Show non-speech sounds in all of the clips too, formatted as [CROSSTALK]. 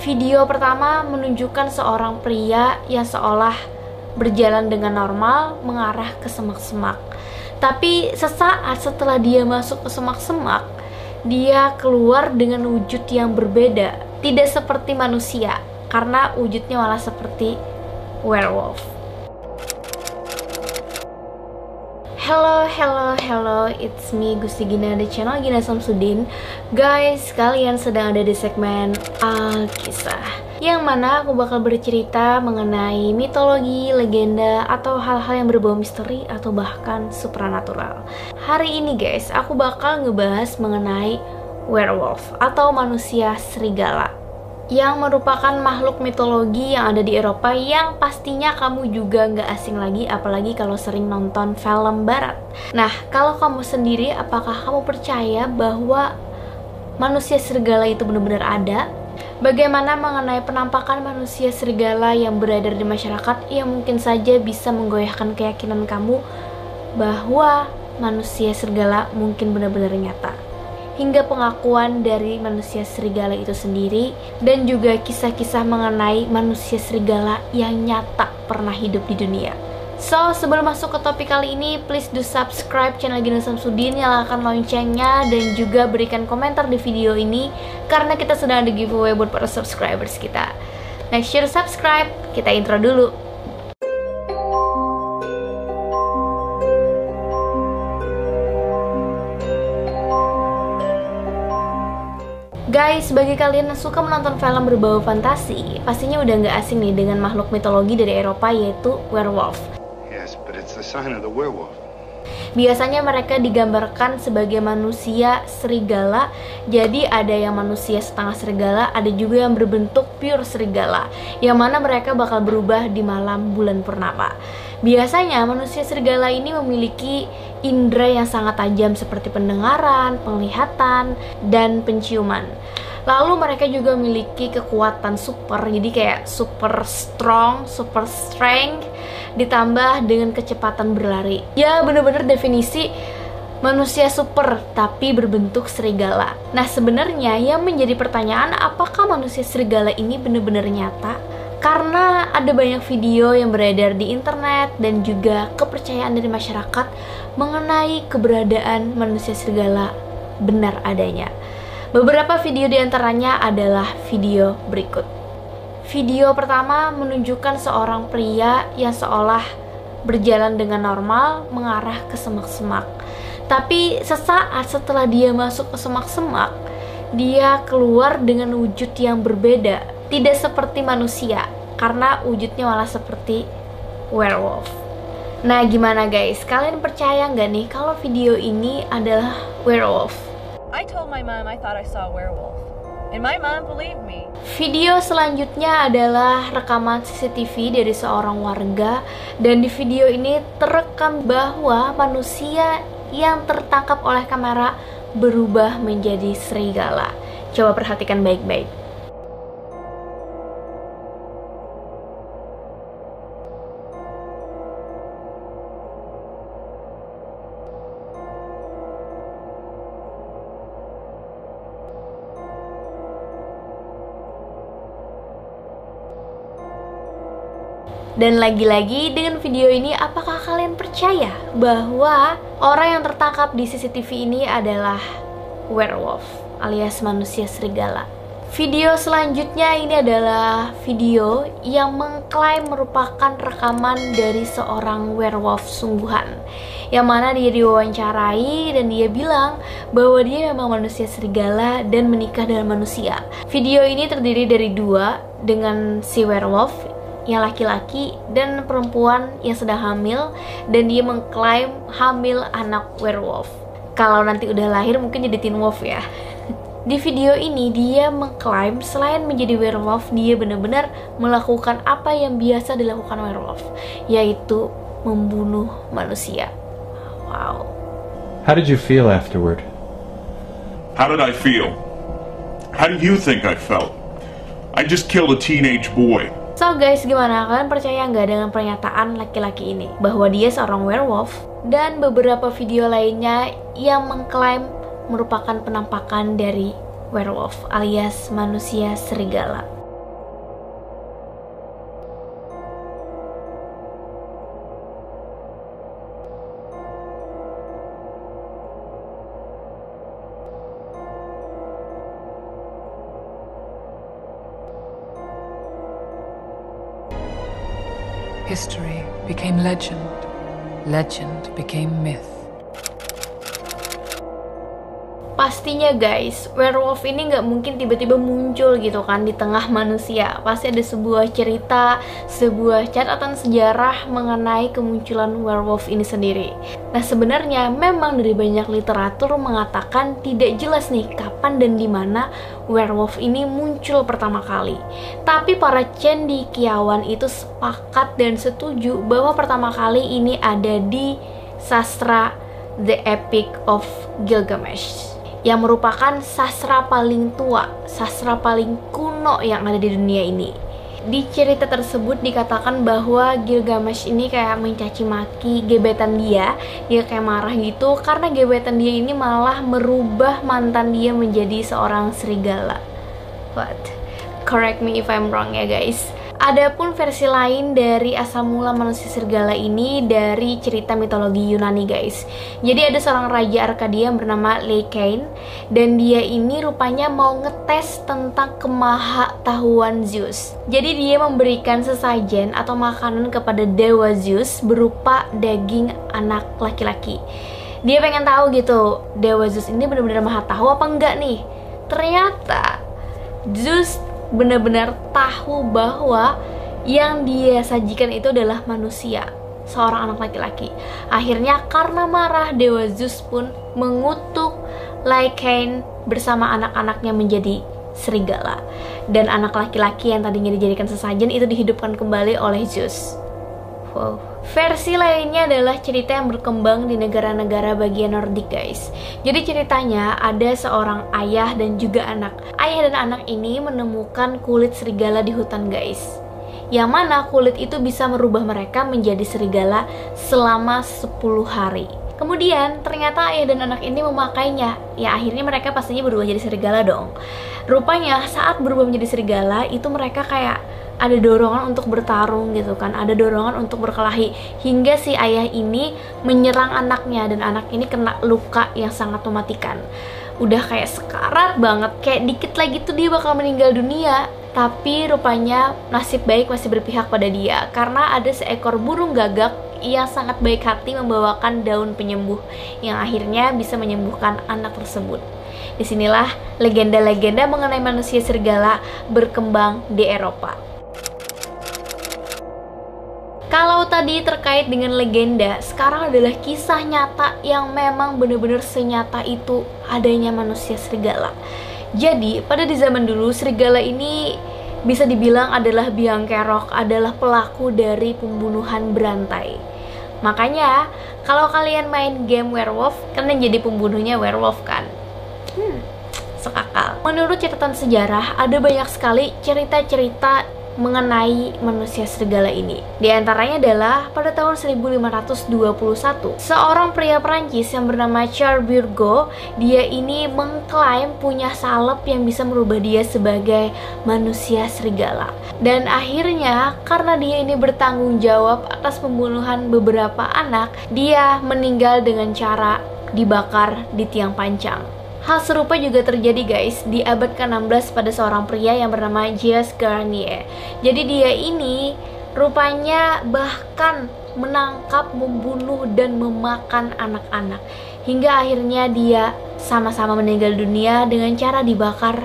Video pertama menunjukkan seorang pria yang seolah berjalan dengan normal mengarah ke semak-semak. Tapi sesaat setelah dia masuk ke semak-semak, dia keluar dengan wujud yang berbeda, tidak seperti manusia, karena wujudnya malah seperti werewolf. Hello, hello, hello, it's me Gusti Gina di channel Gina Samsudin. Guys, kalian sedang ada di segmen Alkisah Yang mana aku bakal bercerita mengenai mitologi, legenda, atau hal-hal yang berbau misteri atau bahkan supranatural. Hari ini guys, aku bakal ngebahas mengenai werewolf atau manusia serigala yang merupakan makhluk mitologi yang ada di Eropa yang pastinya kamu juga nggak asing lagi apalagi kalau sering nonton film barat. Nah, kalau kamu sendiri apakah kamu percaya bahwa manusia serigala itu benar-benar ada? Bagaimana mengenai penampakan manusia serigala yang beredar di masyarakat yang mungkin saja bisa menggoyahkan keyakinan kamu bahwa manusia serigala mungkin benar-benar nyata? Hingga pengakuan dari manusia serigala itu sendiri dan juga kisah-kisah mengenai manusia serigala yang nyata pernah hidup di dunia. So, sebelum masuk ke topik kali ini, please do subscribe channel Gina Samsudin, nyalakan loncengnya, dan juga berikan komentar di video ini, karena kita sedang ada giveaway buat para subscribers kita. Make sure subscribe, kita intro dulu. Guys, bagi kalian yang suka menonton film berbau fantasi, pastinya udah nggak asing nih dengan makhluk mitologi dari Eropa yaitu werewolf. Yes, but it's the sign of the werewolf. Biasanya mereka digambarkan sebagai manusia serigala. Jadi ada yang manusia setengah serigala, ada juga yang berbentuk pure serigala, yang mana mereka bakal berubah di malam bulan purnama. Biasanya manusia serigala ini memiliki indera yang sangat tajam seperti pendengaran, penglihatan, dan penciuman. Lalu mereka juga memiliki kekuatan super, jadi kayak super strong, super strength, ditambah dengan kecepatan berlari. Ya bener-bener definisi manusia super tapi berbentuk serigala. Nah sebenarnya yang menjadi pertanyaan apakah manusia serigala ini benar-benar nyata? Karena ada banyak video yang beredar di internet dan juga kepercayaan dari masyarakat mengenai keberadaan manusia serigala benar adanya. Beberapa video di antaranya adalah video berikut. Video pertama menunjukkan seorang pria yang seolah berjalan dengan normal mengarah ke semak-semak. Tapi sesaat setelah dia masuk ke semak-semak, dia keluar dengan wujud yang berbeda, tidak seperti manusia karena wujudnya malah seperti werewolf. Nah, gimana guys? Kalian percaya nggak nih kalau video ini adalah werewolf? I told my mom I thought I saw a werewolf. And my mom believed me. Video selanjutnya adalah rekaman CCTV dari seorang warga dan di video ini terekam bahwa manusia yang tertangkap oleh kamera berubah menjadi serigala. Coba perhatikan baik-baik. Dan lagi-lagi dengan video ini apakah kalian percaya bahwa orang yang tertangkap di CCTV ini adalah werewolf alias manusia serigala? Video selanjutnya ini adalah video yang mengklaim merupakan rekaman dari seorang werewolf sungguhan yang mana dia diwawancarai dan dia bilang bahwa dia memang manusia serigala dan menikah dengan manusia. Video ini terdiri dari dua dengan si werewolf yang laki-laki dan perempuan yang sedang hamil dan dia mengklaim hamil anak werewolf. Kalau nanti udah lahir mungkin jadi teen wolf ya. [LAUGHS] Di video ini dia mengklaim selain menjadi werewolf dia benar-benar melakukan apa yang biasa dilakukan werewolf, yaitu membunuh manusia. Wow. How did you feel afterward? How did I feel? How do you think I felt? I just killed a teenage boy. So guys, gimana? Kalian percaya nggak dengan pernyataan laki-laki ini? Bahwa dia seorang werewolf? Dan beberapa video lainnya yang mengklaim merupakan penampakan dari werewolf alias manusia serigala. History became legend. Legend became myth. Pastinya guys, werewolf ini nggak mungkin tiba-tiba muncul gitu kan di tengah manusia. Pasti ada sebuah cerita, sebuah catatan sejarah mengenai kemunculan werewolf ini sendiri. Nah sebenarnya memang dari banyak literatur mengatakan tidak jelas nih kapan dan di mana werewolf ini muncul pertama kali. Tapi para cendikiawan itu sepakat dan setuju bahwa pertama kali ini ada di sastra The Epic of Gilgamesh yang merupakan sastra paling tua, sastra paling kuno yang ada di dunia ini. Di cerita tersebut dikatakan bahwa Gilgamesh ini kayak mencaci maki gebetan dia, dia kayak marah gitu karena gebetan dia ini malah merubah mantan dia menjadi seorang serigala. What? Correct me if I'm wrong ya guys. Adapun versi lain dari asal mula manusia serigala ini dari cerita mitologi Yunani guys. Jadi ada seorang raja Arkadia yang bernama Lycaon dan dia ini rupanya mau ngetes tentang kemaha-tahuan Zeus. Jadi dia memberikan sesajen atau makanan kepada dewa Zeus berupa daging anak laki-laki. Dia pengen tahu gitu, dewa Zeus ini benar-benar maha tahu apa enggak nih? Ternyata Zeus benar-benar tahu bahwa yang dia sajikan itu adalah manusia, seorang anak laki-laki. Akhirnya karena marah, Dewa Zeus pun mengutuk Lycaon bersama anak-anaknya menjadi serigala. Dan anak laki-laki yang tadinya dijadikan sesajen itu dihidupkan kembali oleh Zeus. Wow. Versi lainnya adalah cerita yang berkembang di negara-negara bagian Nordik guys. Jadi ceritanya ada seorang ayah dan juga anak. Ayah dan anak ini menemukan kulit serigala di hutan guys. Yang mana kulit itu bisa merubah mereka menjadi serigala selama 10 hari. Kemudian ternyata ayah dan anak ini memakainya. Ya akhirnya mereka pastinya berubah jadi serigala dong. Rupanya saat berubah menjadi serigala itu mereka kayak ada dorongan untuk bertarung gitu kan ada dorongan untuk berkelahi hingga si ayah ini menyerang anaknya dan anak ini kena luka yang sangat mematikan udah kayak sekarat banget kayak dikit lagi tuh dia bakal meninggal dunia tapi rupanya nasib baik masih berpihak pada dia karena ada seekor burung gagak yang sangat baik hati membawakan daun penyembuh yang akhirnya bisa menyembuhkan anak tersebut. Di sinilah legenda-legenda mengenai manusia serigala berkembang di Eropa. Kalau tadi terkait dengan legenda, sekarang adalah kisah nyata yang memang benar-benar senyata itu adanya manusia serigala. Jadi, pada di zaman dulu serigala ini bisa dibilang adalah biang kerok, adalah pelaku dari pembunuhan berantai. Makanya, kalau kalian main game werewolf, kalian jadi pembunuhnya werewolf kan? Hmm, sekakal. Menurut catatan sejarah, ada banyak sekali cerita-cerita mengenai manusia serigala ini. Di antaranya adalah pada tahun 1521, seorang pria Prancis yang bernama Charles Burgo, dia ini mengklaim punya salep yang bisa merubah dia sebagai manusia serigala. Dan akhirnya karena dia ini bertanggung jawab atas pembunuhan beberapa anak, dia meninggal dengan cara dibakar di tiang pancang. Hal serupa juga terjadi guys di abad ke-16 pada seorang pria yang bernama Gilles Garnier. Jadi dia ini rupanya bahkan menangkap, membunuh dan memakan anak-anak hingga akhirnya dia sama-sama meninggal dunia dengan cara dibakar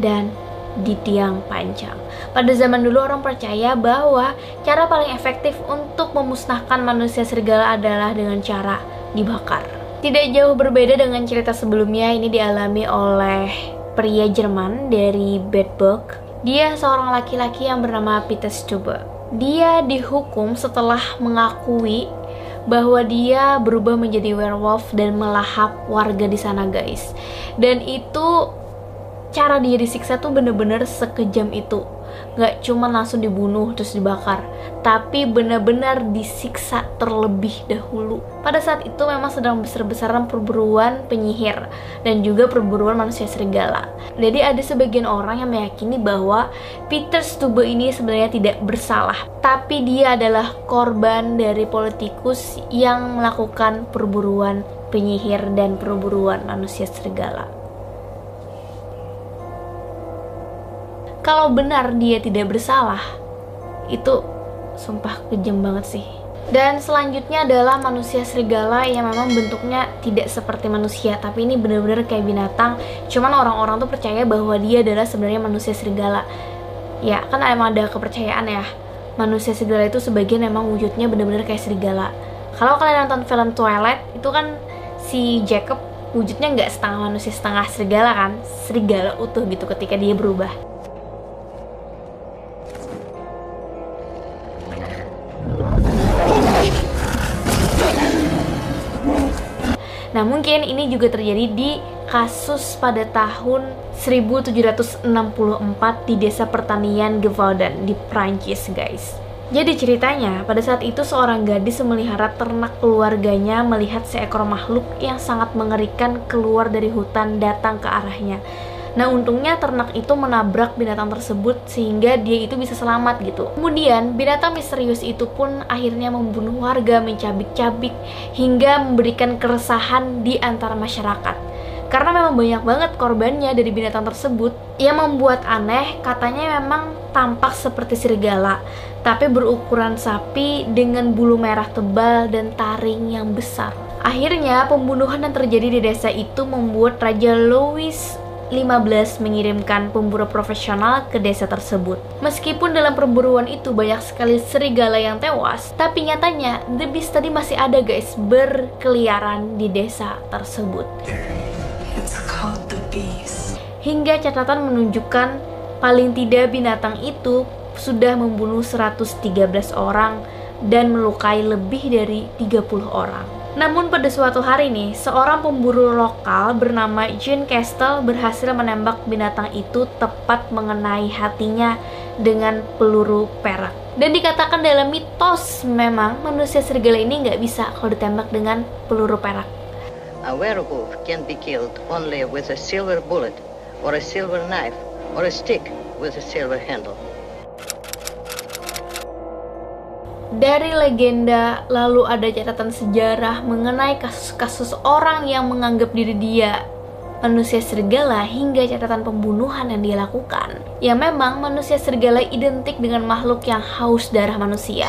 dan di tiang panjang. Pada zaman dulu orang percaya bahwa cara paling efektif untuk memusnahkan manusia serigala adalah dengan cara dibakar. Tidak jauh berbeda dengan cerita sebelumnya, ini dialami oleh pria Jerman dari Bedburg. Dia seorang laki-laki yang bernama Peter Stube. Dia dihukum setelah mengakui bahwa dia berubah menjadi werewolf dan melahap warga di sana guys. Dan itu cara dia disiksa tuh bener-bener sekejam itu nggak cuma langsung dibunuh terus dibakar. Tapi benar-benar disiksa terlebih dahulu. Pada saat itu memang sedang besar-besaran perburuan penyihir dan juga perburuan manusia serigala. Jadi ada sebagian orang yang meyakini bahwa Peter Stube ini sebenarnya tidak bersalah. Tapi dia adalah korban dari politikus yang melakukan perburuan penyihir dan perburuan manusia serigala kalau benar dia tidak bersalah, itu sumpah kejam banget sih. Dan selanjutnya adalah manusia serigala yang memang bentuknya tidak seperti manusia tapi ini bener-bener kayak binatang. Cuman orang-orang tuh percaya bahwa dia adalah sebenarnya manusia serigala. Ya kan emang ada kepercayaan ya. Manusia serigala itu sebagian emang wujudnya bener-bener kayak serigala. Kalau kalian nonton film Twilight itu kan si Jacob wujudnya nggak setengah manusia setengah serigala kan? Serigala utuh gitu ketika dia berubah Nah mungkin ini juga terjadi di kasus pada tahun 1764 di desa pertanian Gevaudan di Prancis guys. Jadi ceritanya, pada saat itu seorang gadis memelihara ternak keluarganya melihat seekor makhluk yang sangat mengerikan keluar dari hutan datang ke arahnya. Nah untungnya ternak itu menabrak binatang tersebut sehingga dia itu bisa selamat gitu. Kemudian binatang misterius itu pun akhirnya membunuh warga, mencabik-cabik hingga memberikan keresahan di antara masyarakat. Karena memang banyak banget korbannya dari binatang tersebut yang membuat aneh katanya memang tampak seperti serigala tapi berukuran sapi dengan bulu merah tebal dan taring yang besar. Akhirnya pembunuhan yang terjadi di desa itu membuat Raja Louis 15 mengirimkan pemburu profesional ke desa tersebut. Meskipun dalam perburuan itu banyak sekali serigala yang tewas, tapi nyatanya The Beast tadi masih ada guys berkeliaran di desa tersebut. Hingga catatan menunjukkan paling tidak binatang itu sudah membunuh 113 orang dan melukai lebih dari 30 orang. Namun pada suatu hari nih, seorang pemburu lokal bernama Jean Castle berhasil menembak binatang itu tepat mengenai hatinya dengan peluru perak. Dan dikatakan dalam mitos memang manusia serigala ini nggak bisa kalau ditembak dengan peluru perak. A werewolf can be killed only with a silver bullet or a silver knife or a stick with a silver handle. Dari legenda, lalu ada catatan sejarah mengenai kasus-kasus orang yang menganggap diri dia manusia serigala hingga catatan pembunuhan yang dia lakukan. Ya memang manusia serigala identik dengan makhluk yang haus darah manusia.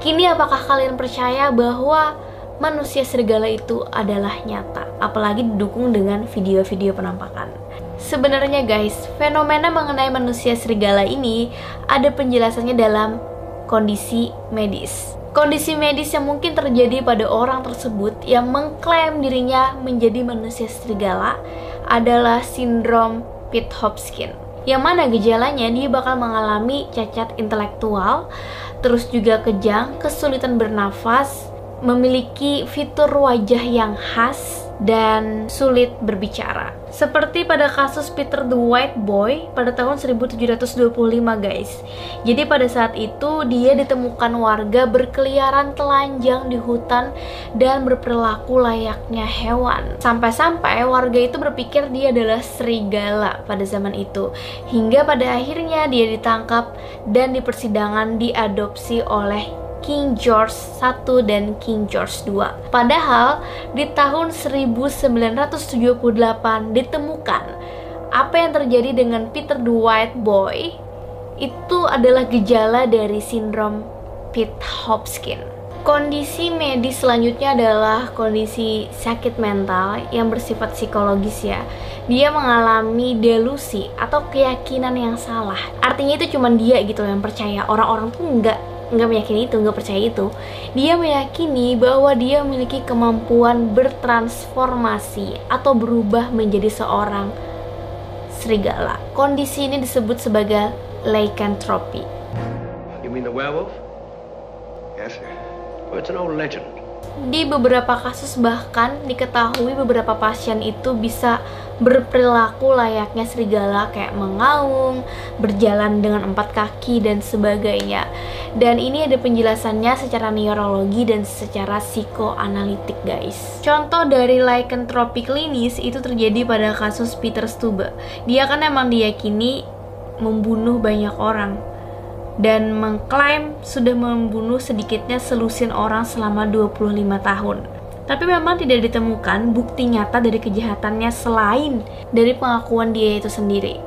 Kini apakah kalian percaya bahwa manusia serigala itu adalah nyata? Apalagi didukung dengan video-video penampakan. Sebenarnya guys, fenomena mengenai manusia serigala ini ada penjelasannya dalam kondisi medis. Kondisi medis yang mungkin terjadi pada orang tersebut yang mengklaim dirinya menjadi manusia serigala adalah sindrom Pitt Hopkins. Yang mana gejalanya dia bakal mengalami cacat intelektual, terus juga kejang, kesulitan bernafas, memiliki fitur wajah yang khas, dan sulit berbicara. Seperti pada kasus Peter the White Boy pada tahun 1725 guys. Jadi pada saat itu dia ditemukan warga berkeliaran telanjang di hutan dan berperilaku layaknya hewan. Sampai-sampai warga itu berpikir dia adalah serigala pada zaman itu. Hingga pada akhirnya dia ditangkap dan di persidangan diadopsi oleh King George I dan King George II. Padahal di tahun 1978 ditemukan apa yang terjadi dengan Peter the White Boy itu adalah gejala dari sindrom Pitt Hopkins. Kondisi medis selanjutnya adalah kondisi sakit mental yang bersifat psikologis ya. Dia mengalami delusi atau keyakinan yang salah. Artinya itu cuma dia gitu yang percaya. Orang-orang tuh nggak nggak meyakini itu, nggak percaya itu. Dia meyakini bahwa dia memiliki kemampuan bertransformasi atau berubah menjadi seorang serigala. Kondisi ini disebut sebagai lycanthropy. You mean the werewolf? Yes, sir. Well, it's an old legend. Di beberapa kasus bahkan diketahui beberapa pasien itu bisa berperilaku layaknya serigala kayak mengaung, berjalan dengan empat kaki dan sebagainya. Dan ini ada penjelasannya secara neurologi dan secara psikoanalitik guys. Contoh dari lycanthropy klinis itu terjadi pada kasus Peter Stube. Dia kan emang diyakini membunuh banyak orang dan mengklaim sudah membunuh sedikitnya selusin orang selama 25 tahun. Tapi memang tidak ditemukan bukti nyata dari kejahatannya selain dari pengakuan dia itu sendiri.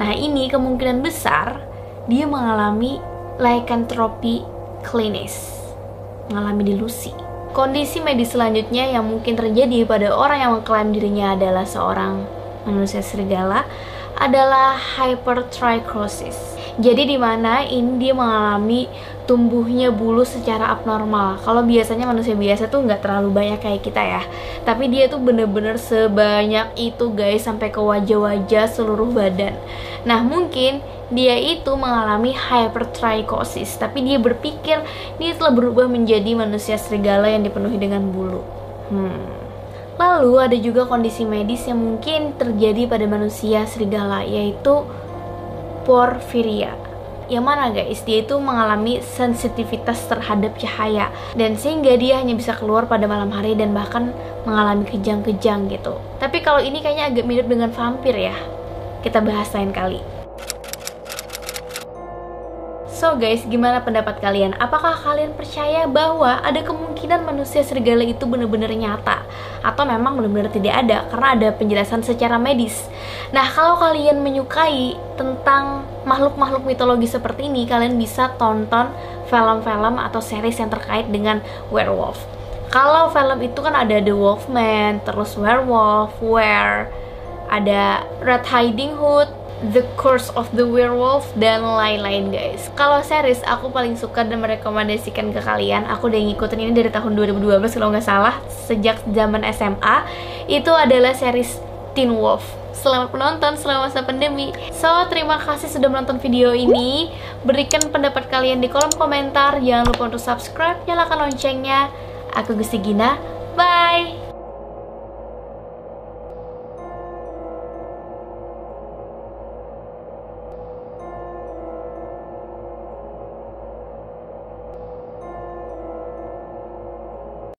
Nah ini kemungkinan besar dia mengalami lycanthropy clinis, mengalami delusi. Kondisi medis selanjutnya yang mungkin terjadi pada orang yang mengklaim dirinya adalah seorang manusia serigala adalah hypertrichosis. Jadi di mana ini dia mengalami tumbuhnya bulu secara abnormal. Kalau biasanya manusia biasa tuh nggak terlalu banyak kayak kita ya. Tapi dia tuh bener-bener sebanyak itu guys sampai ke wajah-wajah seluruh badan. Nah mungkin dia itu mengalami hypertrichosis, tapi dia berpikir dia telah berubah menjadi manusia serigala yang dipenuhi dengan bulu. Hmm. Lalu ada juga kondisi medis yang mungkin terjadi pada manusia serigala yaitu porfiria. Yang mana guys, dia itu mengalami sensitivitas terhadap cahaya dan sehingga dia hanya bisa keluar pada malam hari dan bahkan mengalami kejang-kejang gitu. Tapi kalau ini kayaknya agak mirip dengan vampir ya. Kita bahas lain kali. So guys, gimana pendapat kalian? Apakah kalian percaya bahwa ada kemungkinan manusia serigala itu benar-benar nyata? Atau memang benar-benar tidak ada karena ada penjelasan secara medis? Nah, kalau kalian menyukai tentang makhluk-makhluk mitologi seperti ini, kalian bisa tonton film-film atau series yang terkait dengan werewolf. Kalau film itu kan ada The Wolfman, terus Werewolf, Were, ada Red Hiding Hood, The Curse of the Werewolf dan lain-lain guys. Kalau series aku paling suka dan merekomendasikan ke kalian, aku udah ngikutin ini dari tahun 2012 kalau nggak salah, sejak zaman SMA, itu adalah series Teen Wolf. Selamat menonton selama masa pandemi. So, terima kasih sudah menonton video ini. Berikan pendapat kalian di kolom komentar. Jangan lupa untuk subscribe, nyalakan loncengnya. Aku Gusti Gina. Bye!